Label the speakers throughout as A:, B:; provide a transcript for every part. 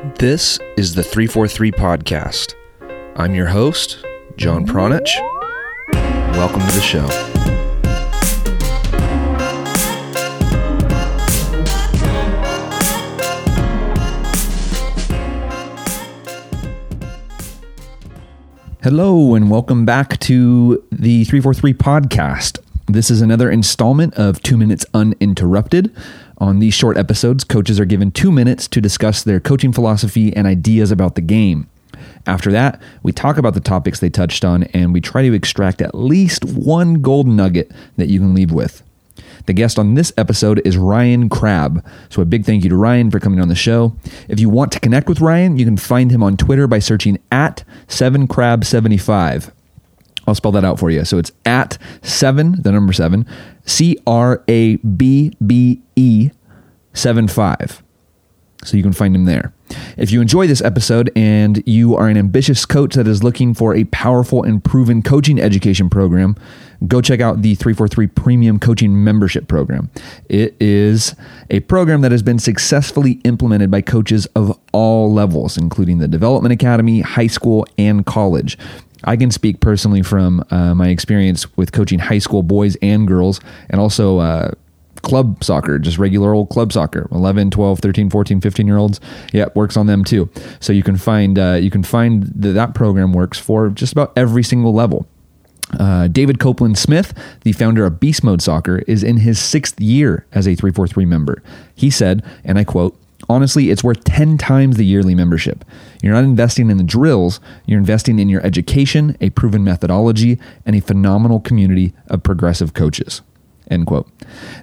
A: This is the 343 Podcast. I'm your host, John Pranjic. Welcome to the show. Hello, and welcome back to the 343 Podcast. This is another installment of Two Minutes Uninterrupted. On these short episodes, coaches are given two minutes to discuss their coaching philosophy and ideas about the game. After that, we talk about the topics they touched on and we try to extract at least one gold nugget that you can leave with. The guest on this episode is Ryan Crabbe. So, a big thank you to Ryan for coming on the show. If you want to connect with Ryan, you can find him on Twitter by searching at 7crab75. I'll spell that out for you. So it's at seven, the number seven, C R A B B E seven five. So you can find him there. If you enjoy this episode and you are an ambitious coach that is looking for a powerful and proven coaching education program, go check out the 343 Premium Coaching Membership Program. It is a program that has been successfully implemented by coaches of all levels, including the Development Academy, high school, and college. I can speak personally from uh, my experience with coaching high school boys and girls, and also uh, club soccer, just regular old club soccer, 11, 12, 13, 14, 15 year olds. Yeah, works on them too. So you can find uh, you can find that that program works for just about every single level. Uh, David Copeland Smith, the founder of Beast Mode Soccer, is in his sixth year as a 343 member. He said, and I quote, Honestly, it's worth 10 times the yearly membership. You're not investing in the drills, you're investing in your education, a proven methodology, and a phenomenal community of progressive coaches. End quote.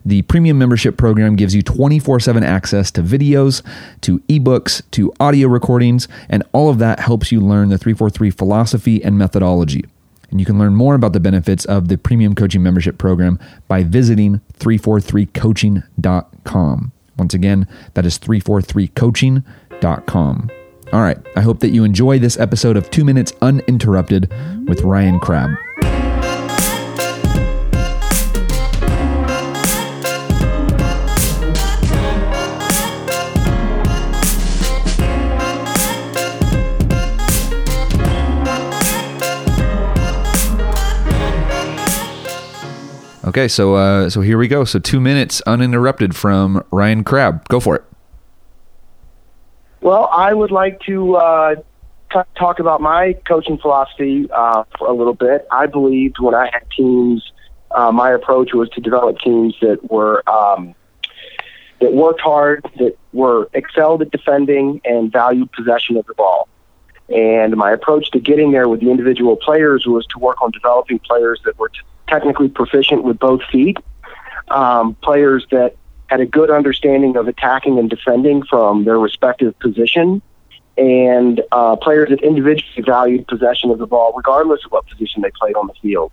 A: The premium membership program gives you 24 7 access to videos, to ebooks, to audio recordings, and all of that helps you learn the 343 philosophy and methodology. And you can learn more about the benefits of the premium coaching membership program by visiting 343coaching.com. Once again, that is 343coaching.com. All right, I hope that you enjoy this episode of Two Minutes Uninterrupted with Ryan Crabbe. Okay, so uh, so here we go. So two minutes uninterrupted from Ryan Crabbe. Go for it.
B: Well, I would like to uh, t- talk about my coaching philosophy uh, for a little bit. I believed when I had teams, uh, my approach was to develop teams that were um, that worked hard, that were excelled at defending, and valued possession of the ball. And my approach to getting there with the individual players was to work on developing players that were t- technically proficient with both feet, um, players that had a good understanding of attacking and defending from their respective position, and uh, players that individually valued possession of the ball, regardless of what position they played on the field.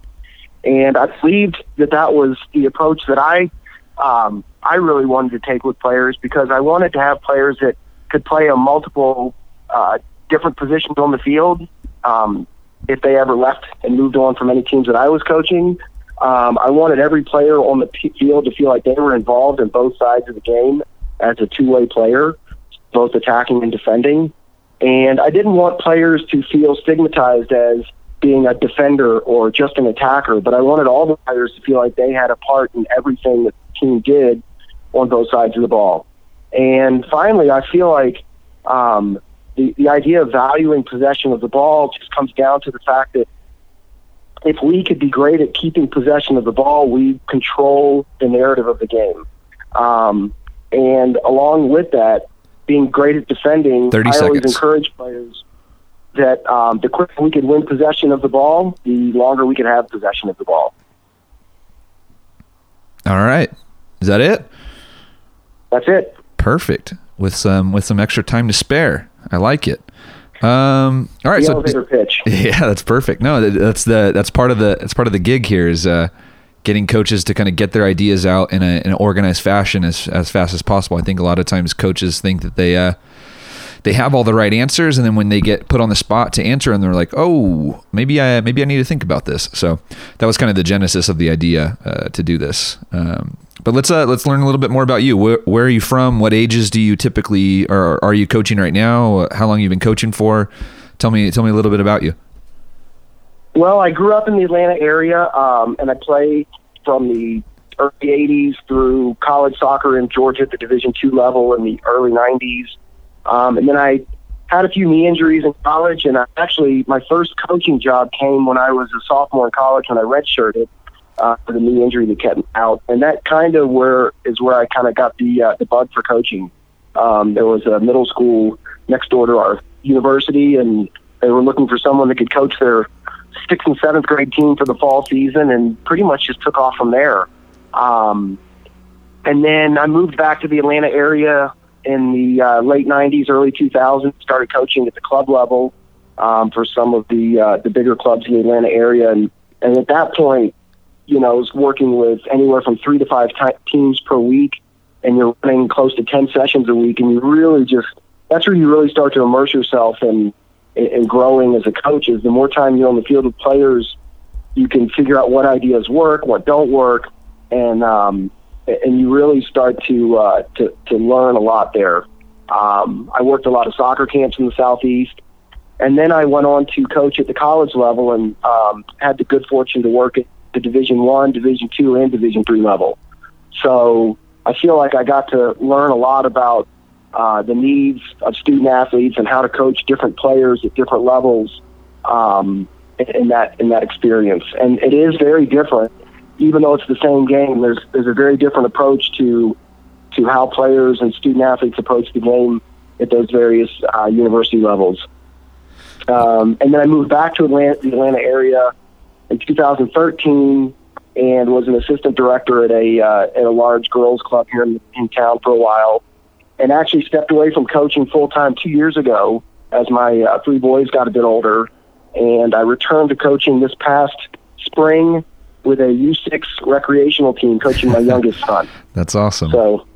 B: And I believed that that was the approach that I um, I really wanted to take with players because I wanted to have players that could play a multiple uh, different positions on the field. Um, if they ever left and moved on from any teams that I was coaching, um, I wanted every player on the p- field to feel like they were involved in both sides of the game as a two-way player, both attacking and defending. And I didn't want players to feel stigmatized as being a defender or just an attacker, but I wanted all the players to feel like they had a part in everything that the team did on both sides of the ball. And finally, I feel like um, the, the idea of valuing possession of the ball just comes down to the fact that if we could be great at keeping possession of the ball, we control the narrative of the game. Um, and along with that, being great at defending,
A: 30
B: I always encourage players that um, the quicker we could win possession of the ball, the longer we could have possession of the ball.
A: All right, is that it?
B: That's it.
A: Perfect. With some with some extra time to spare. I like it. Um, all right,
B: The
A: so
B: elevator pitch.
A: yeah, that's perfect. No, that's the that's part of the that's part of the gig here is uh, getting coaches to kind of get their ideas out in, a, in an organized fashion as as fast as possible. I think a lot of times coaches think that they uh, they have all the right answers, and then when they get put on the spot to answer, and they're like, "Oh, maybe I maybe I need to think about this." So that was kind of the genesis of the idea uh, to do this. Um, But let's uh, let's learn a little bit more about you. Where, where are you from? What ages do you typically or are you coaching right now? How long you been coaching for? Tell me tell me a little bit about you.
B: Well, I grew up in the Atlanta area, um, and I played from the early '80s through college soccer in Georgia at the Division two level in the early '90s, um, and then I had a few knee injuries in college. And I actually, my first coaching job came when I was a sophomore in college when I redshirted uh, for the knee injury that kept me out, and that kind of where is where I kind of got the uh, the bug for coaching. Um, there was a middle school next door to our university, and they were looking for someone that could coach their sixth and seventh grade team for the fall season, and pretty much just took off from there. Um, and then I moved back to the Atlanta area in the uh, late '90s, early 2000s. Started coaching at the club level um, for some of the uh, the bigger clubs in the Atlanta area, and and at that point, you know, is working with anywhere from three to five t- teams per week, and you're running close to ten sessions a week, and you really just that's where you really start to immerse yourself in in growing as a coach. Is the more time you're on the field with players, you can figure out what ideas work, what don't work, and um, and you really start to uh, to to learn a lot there. Um, I worked a lot of soccer camps in the southeast, and then I went on to coach at the college level and um, had the good fortune to work at the Division One, Division Two, and Division Three level. So I feel like I got to learn a lot about uh, the needs of student athletes and how to coach different players at different levels um, in that in that experience. And it is very different, even though it's the same game. There's there's a very different approach to to how players and student athletes approach the game at those various uh, university levels. Um, and then I moved back to Atlanta, the Atlanta area in 2013 and was an assistant director at a uh, at a large girls club here in, in town for a while, and actually stepped away from coaching full time two years ago as my uh, three boys got a bit older, and I returned to coaching this past spring with a U6 recreational team, coaching my youngest son.
A: That's awesome.
B: So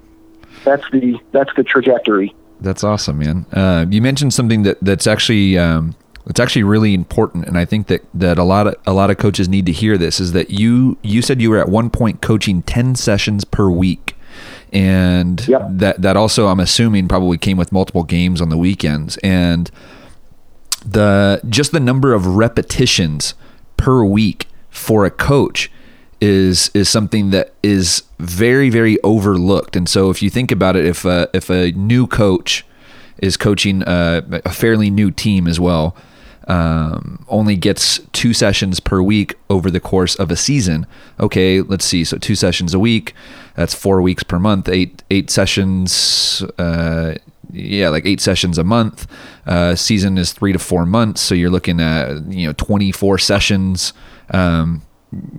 B: that's the that's the trajectory.
A: That's awesome, man. Uh, you mentioned something that that's actually um, it's actually really important, and I think that that a lot of a lot of coaches need to hear this. Is that you you said you were at one point coaching ten sessions per week, and
B: Yep.
A: that that also I'm assuming probably came with multiple games on the weekends, and the just the number of repetitions per week for a coach is is something that is very very overlooked and so if you think about it if a, if a new coach is coaching a, a fairly new team as well um, only gets two sessions per week over the course of a season. Okay let's see. So two sessions a week that's four weeks per month. Eight eight sessions uh, yeah, like eight sessions a month. Uh, season is three to four months, so you're looking at you know 24 sessions, um,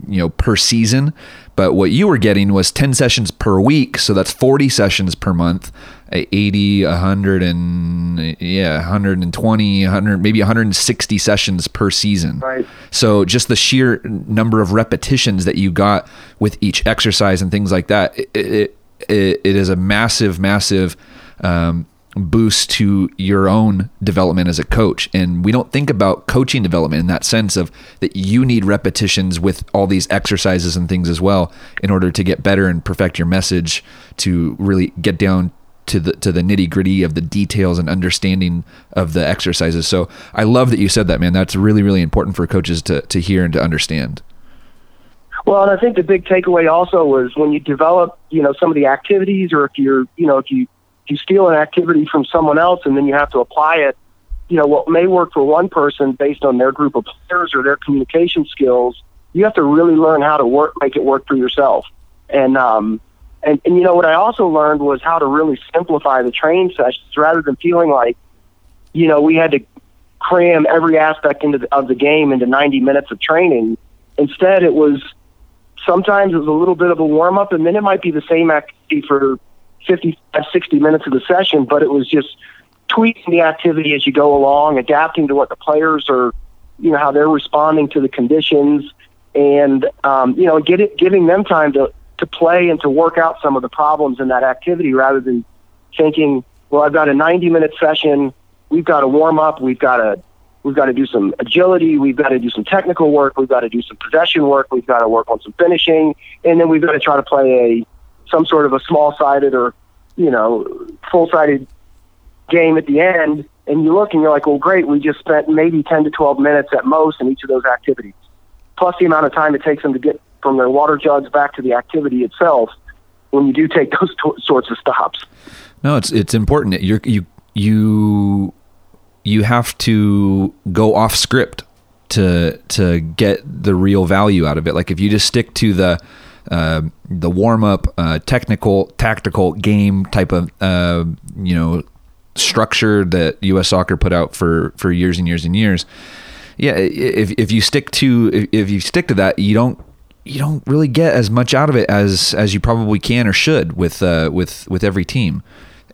A: you know, per season. But what you were getting was 10 sessions per week, so that's 40 sessions per month, uh, 80, 100 and yeah, 120, 100, maybe 160 sessions per season.
B: Right.
A: So just the sheer number of repetitions that you got with each exercise and things like that, it it, it, it is a massive, massive um, boost to your own development as a coach. And we don't think about coaching development in that sense of that you need repetitions with all these exercises and things as well in order to get better and perfect your message to really get down to the to the nitty gritty of the details and understanding of the exercises. So I love that you said that, man. That's really really important for coaches to to hear and to understand.
B: Well, and I think the big takeaway also was when you develop, you know, some of the activities, or if you're, you know, if you you steal an activity from someone else and then you have to apply it, you know, what may work for one person based on their group of players or their communication skills, you have to really learn how to work, make it work for yourself. And um, and and you know what I also learned was how to really simplify the training sessions rather than feeling like, you know, we had to cram every aspect into the, of the game into 90 minutes of training. Instead, it was sometimes it was a little bit of a warm up, and then it might be the same activity for 55, 60 minutes of the session, but it was just tweaking the activity as you go along, adapting to what the players are, you know, how they're responding to the conditions, and um, you know, get it, giving them time to to play and to work out some of the problems in that activity rather than thinking, well, I've got a 90 minute session, we've got to warm up, we've got to we've got to do some agility, we've got to do some technical work, we've got to do some possession work, we've got to work on some finishing, and then we've got to try to play a some sort of a small sided or you know full sided game at the end, and you look and you're like, well, great, we just spent maybe 10 to 12 minutes at most in each of those activities, plus the amount of time it takes them to get from their water jugs back to the activity itself when you do take those t- sorts of stops.
A: No, it's it's important. you you you you have to go off script to to get the real value out of it. Like if you just stick to the uh, the warm up, uh, technical, tactical game type of uh, you know structure that U.S. Soccer put out for for years and years and years. Yeah, if if you stick to if, if you stick to that, you don't you don't really get as much out of it as as you probably can or should with uh, with with every team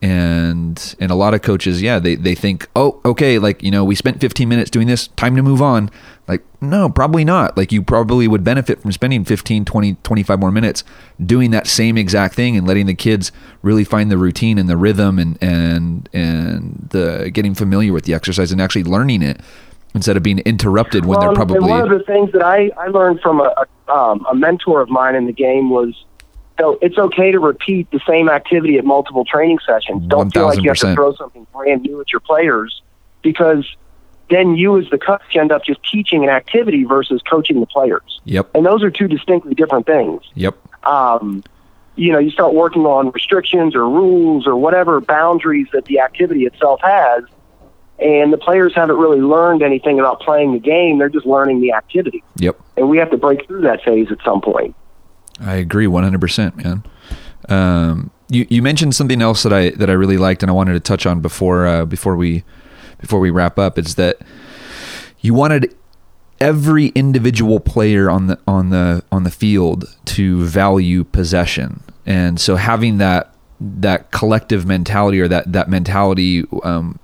A: and and a lot of coaches yeah they, they think oh okay like you know we spent 15 minutes doing this time to move on like no probably not like you probably would benefit from spending 15 20 25 more minutes doing that same exact thing and letting the kids really find the routine and the rhythm and and and the getting familiar with the exercise and actually learning it instead of being interrupted when
B: well,
A: they're probably
B: one of the things that I, I learned from a, a, um, a mentor of mine in the game was so it's okay to repeat the same activity at multiple training sessions. Don't 1, feel like you have to throw something brand new at your players because then you as the coach end up just teaching an activity versus coaching the players.
A: Yep.
B: And those are two distinctly different things.
A: Yep.
B: Um, you know, you start working on restrictions or rules or whatever boundaries that the activity itself has, and the players haven't really learned anything about playing the game. They're just learning the activity.
A: Yep.
B: And we have to break through that phase at some point.
A: I agree 100%, man. Um, you, you mentioned something else that I that I really liked and I wanted to touch on before uh, before we before we wrap up is that you wanted every individual player on the on the on the field to value possession. And so having that that collective mentality or that that mentality um,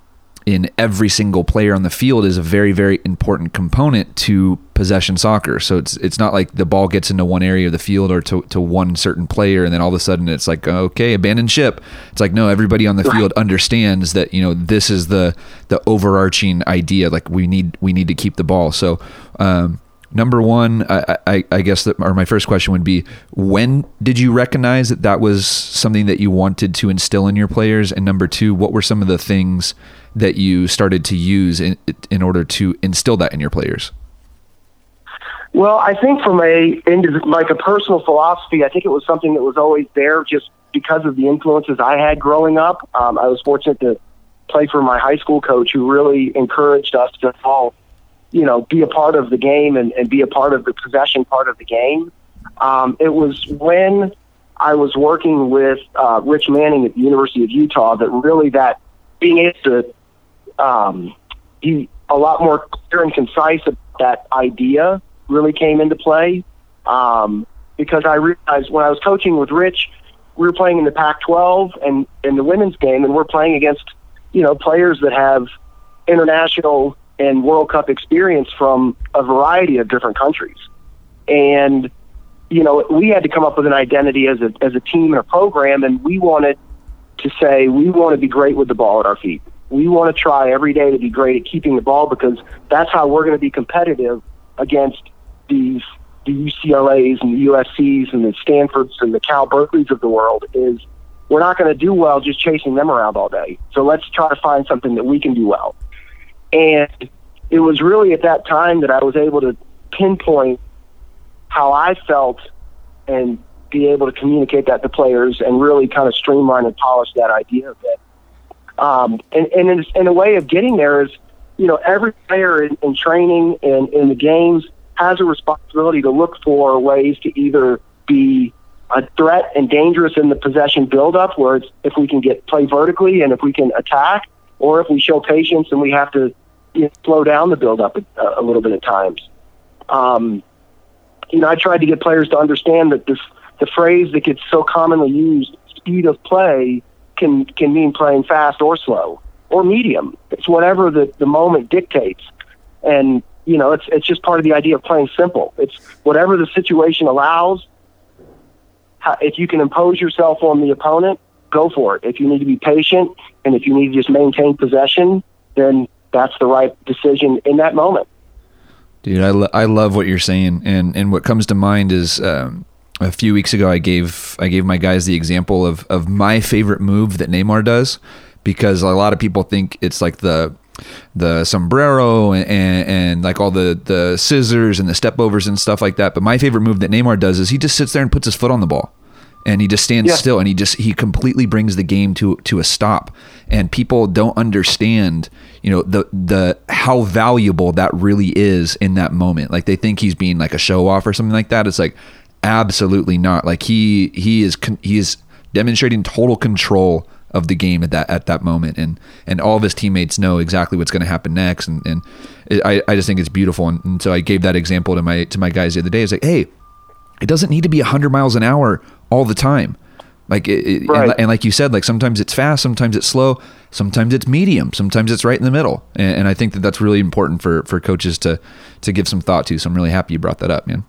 A: in every single player on the field is a very very important component to possession soccer. So it's it's not like the ball gets into one area of the field or to, to one certain player and then all of a sudden it's like okay abandon ship. It's like no everybody on the right. field understands that you know this is the the overarching idea. Like we need we need to keep the ball. So um, number one, I, I, I, guess that, or my first question would be, when did you recognize that that was something that you wanted to instill in your players? And number two, what were some of the things that you started to use in, in order to instill that in your players?
B: Well, I think from a like a personal philosophy, I think it was something that was always there just because of the influences I had growing up. Um, I was fortunate to play for my high school coach, who really encouraged us to all, you know, be a part of the game and, and be a part of the possession part of the game. Um, it was when I was working with uh, Rich Manning at the University of Utah that really that being able to um, he a lot more clear and concise about that idea really came into play. Um, because I realized when I was coaching with Rich, we were playing in the Pac-12 and in the women's game, and we're playing against you know players that have international and World Cup experience from a variety of different countries, and you know we had to come up with an identity as a as a team and a program, and we wanted to say we want to be great with the ball at our feet we want to try every day to be great at keeping the ball because that's how we're going to be competitive against these the UCLA's and the USC's and the Stanfords and the Cal Berkeley's of the world is we're not going to do well just chasing them around all day. So let's try to find something that we can do well. And it was really at that time that I was able to pinpoint how I felt and be able to communicate that to players and really kind of streamline and polish that idea a bit. Um, and and in, in a way of getting there is, you know, every player in, in training and in the games has a responsibility to look for ways to either be a threat and dangerous in the possession buildup, where it's if we can get play vertically and if we can attack, or if we show patience and we have to you know, slow down the buildup a, a little bit at times. Um, you know, I tried to get players to understand that this the phrase that gets so commonly used, speed of play, can can mean playing fast or slow or medium. It's whatever the the moment dictates, and you know it's it's just part of the idea of playing simple. It's whatever the situation allows. If you can impose yourself on the opponent, go for it. If you need to be patient and if you need to just maintain possession, then that's the right decision in that moment.
A: Dude, I, lo- I love what you're saying, and and what comes to mind is um, a few weeks ago, I gave I gave my guys the example of of my favorite move that Neymar does, because a lot of people think it's like the the sombrero and, and, like all the the scissors and the step overs and stuff like that. But my favorite move that Neymar does is he just sits there and puts his foot on the ball and he just stands yeah. still and he just he completely brings the game to to a stop. And people don't understand you know the the how valuable that really is in that moment. Like they think he's being like a show off or something like that. It's like absolutely not. Like he he is he is demonstrating total control of the game at that at that moment. And and all of his teammates know exactly what's going to happen next. And and it, I, I just think it's beautiful. And, and so I gave that example to my to my guys the other day. It's like hey it doesn't need to be 100 miles an hour all the time. Like it, right. and, and, like you said, like sometimes it's fast, sometimes it's slow, sometimes it's medium, sometimes it's right in the middle. And, and, I think that that's really important for for coaches to to give some thought to. So I'm really happy you brought that up, man.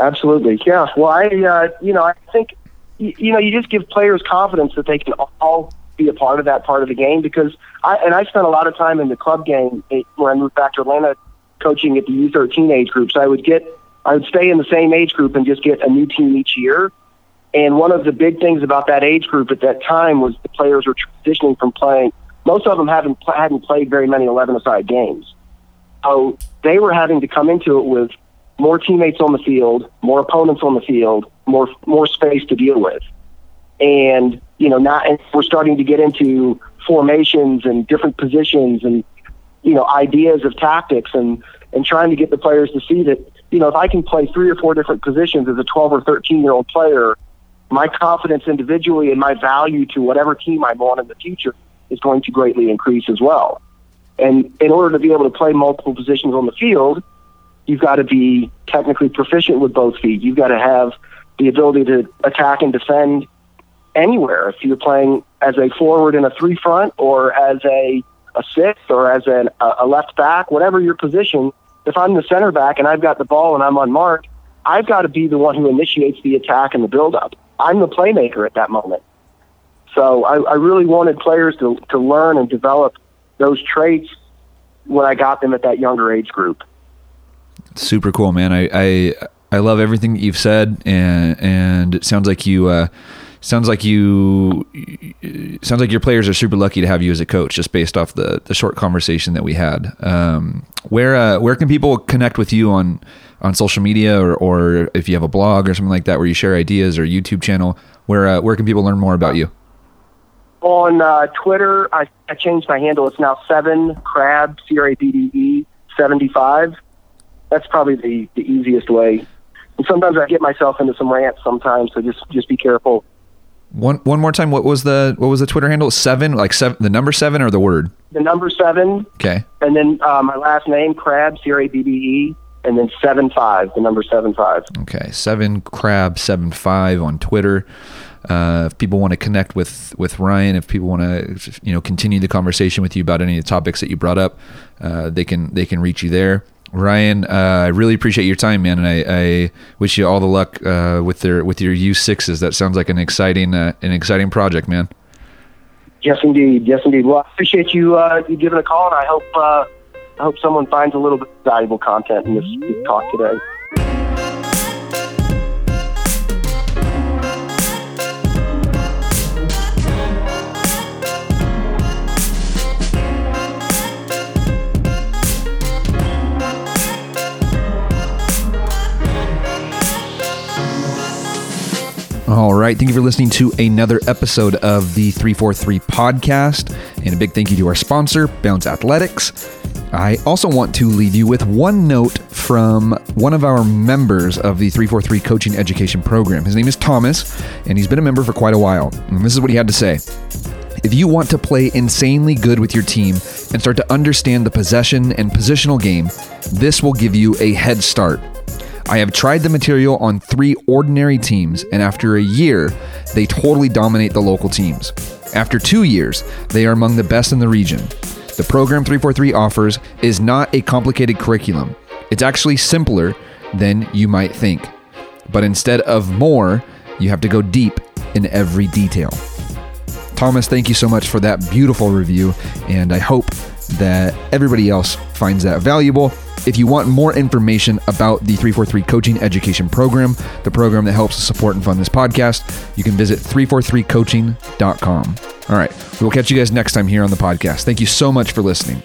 B: Absolutely, yeah. Well, I uh, you know I think you, you know you just give players confidence that they can all be a part of that part of the game because I and I spent a lot of time in the club game when I moved back to Atlanta coaching at the U13 age groups. I would get I would stay in the same age group and just get a new team each year. And one of the big things about that age group at that time was the players were transitioning from playing. Most of them haven't hadn't played very many eleven-a-side games, so they were having to come into it with more teammates on the field, more opponents on the field, more more space to deal with, and you know not and we're starting to get into formations and different positions and you know ideas of tactics and and trying to get the players to see that you know, if I can play three or four different positions as a 12 or 13 year old player, my confidence individually and my value to whatever team I'm on in the future is going to greatly increase as well. And in order to be able to play multiple positions on the field, you've got to be technically proficient with both feet. You've got to have the ability to attack and defend anywhere. If you're playing as a forward in a three front or as a, a six or as an, a left back, whatever your position, if I'm the center back and I've got the ball and I'm unmarked, I've got to be the one who initiates the attack and the buildup. I'm the playmaker at that moment. So I, I really wanted players to, to learn and develop those traits when I got them at that younger age group.
A: Super cool, man. I, I, I love everything that you've said and, and it sounds like you, uh, sounds like you sounds like your players are super lucky to have you as a coach just based off the the short conversation that we had. Um, where uh, where can people connect with you on on social media or, or if you have a blog or something like that where you share ideas or YouTube channel where uh, where can people learn more about you?
B: On uh, Twitter I, I changed my handle. It's now seven crab C R A B D E seventy five that's probably the the easiest way. And sometimes I get myself into some rants sometimes so just just be careful
A: one one more time. What was the what was the Twitter handle? Seven, like seven, the number seven or the word?
B: The number seven.
A: Okay.
B: And then uh, my last name, Crabbe, C R A B B E, and then seven five, the number seven five.
A: Okay, seven Crab seven five on Twitter. Uh, if people want to connect with with Ryan, if people want to you know continue the conversation with you about any of the topics that you brought up, uh, they can they can reach you there. Ryan, uh, I really appreciate your time, man, and I, I wish you all the luck uh, with their with your U sixes. That sounds like an exciting uh, an exciting project, man.
B: Yes, indeed. Yes, indeed. Well, I appreciate you uh, you giving a call, and I hope uh, I hope someone finds a little bit valuable content in this, this talk today.
A: All right. Thank you for listening to another episode of the 343 podcast. And a big thank you to our sponsor, Bounce Athletics. I also want to leave you with one note from one of our members of the 343 coaching education program. His name is Thomas, and he's been a member for quite a while. And this is what he had to say. If you want to play insanely good with your team and start to understand the possession and positional game, this will give you a head start I have tried the material on three ordinary teams, and after a year, they totally dominate the local teams. After two years, they are among the best in the region. The program 343 offers is not a complicated curriculum, it's actually simpler than you might think. But instead of more, you have to go deep in every detail. Thomas, thank you so much for that beautiful review, and I hope that everybody else finds that valuable If you want more information about the 343 Coaching Education Program, the program that helps support and fund this podcast, you can visit 343coaching.com. All right. We will catch you guys next time here on the podcast. Thank you so much for listening.